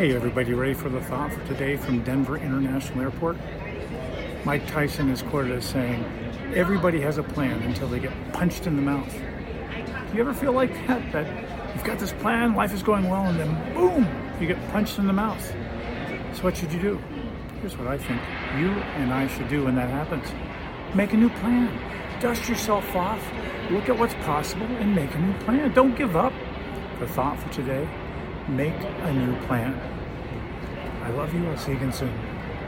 Hey, everybody, ready for the thought for today from Denver International Airport? Mike Tyson is quoted as saying, Everybody has a plan until they get punched in the mouth. Do you ever feel like that? That you've got this plan, life is going well, and then boom, you get punched in the mouth. So, what should you do? Here's what I think you and I should do when that happens make a new plan. Dust yourself off, look at what's possible, and make a new plan. Don't give up. The thought for today make a new plan. I love you. I'll see you again soon.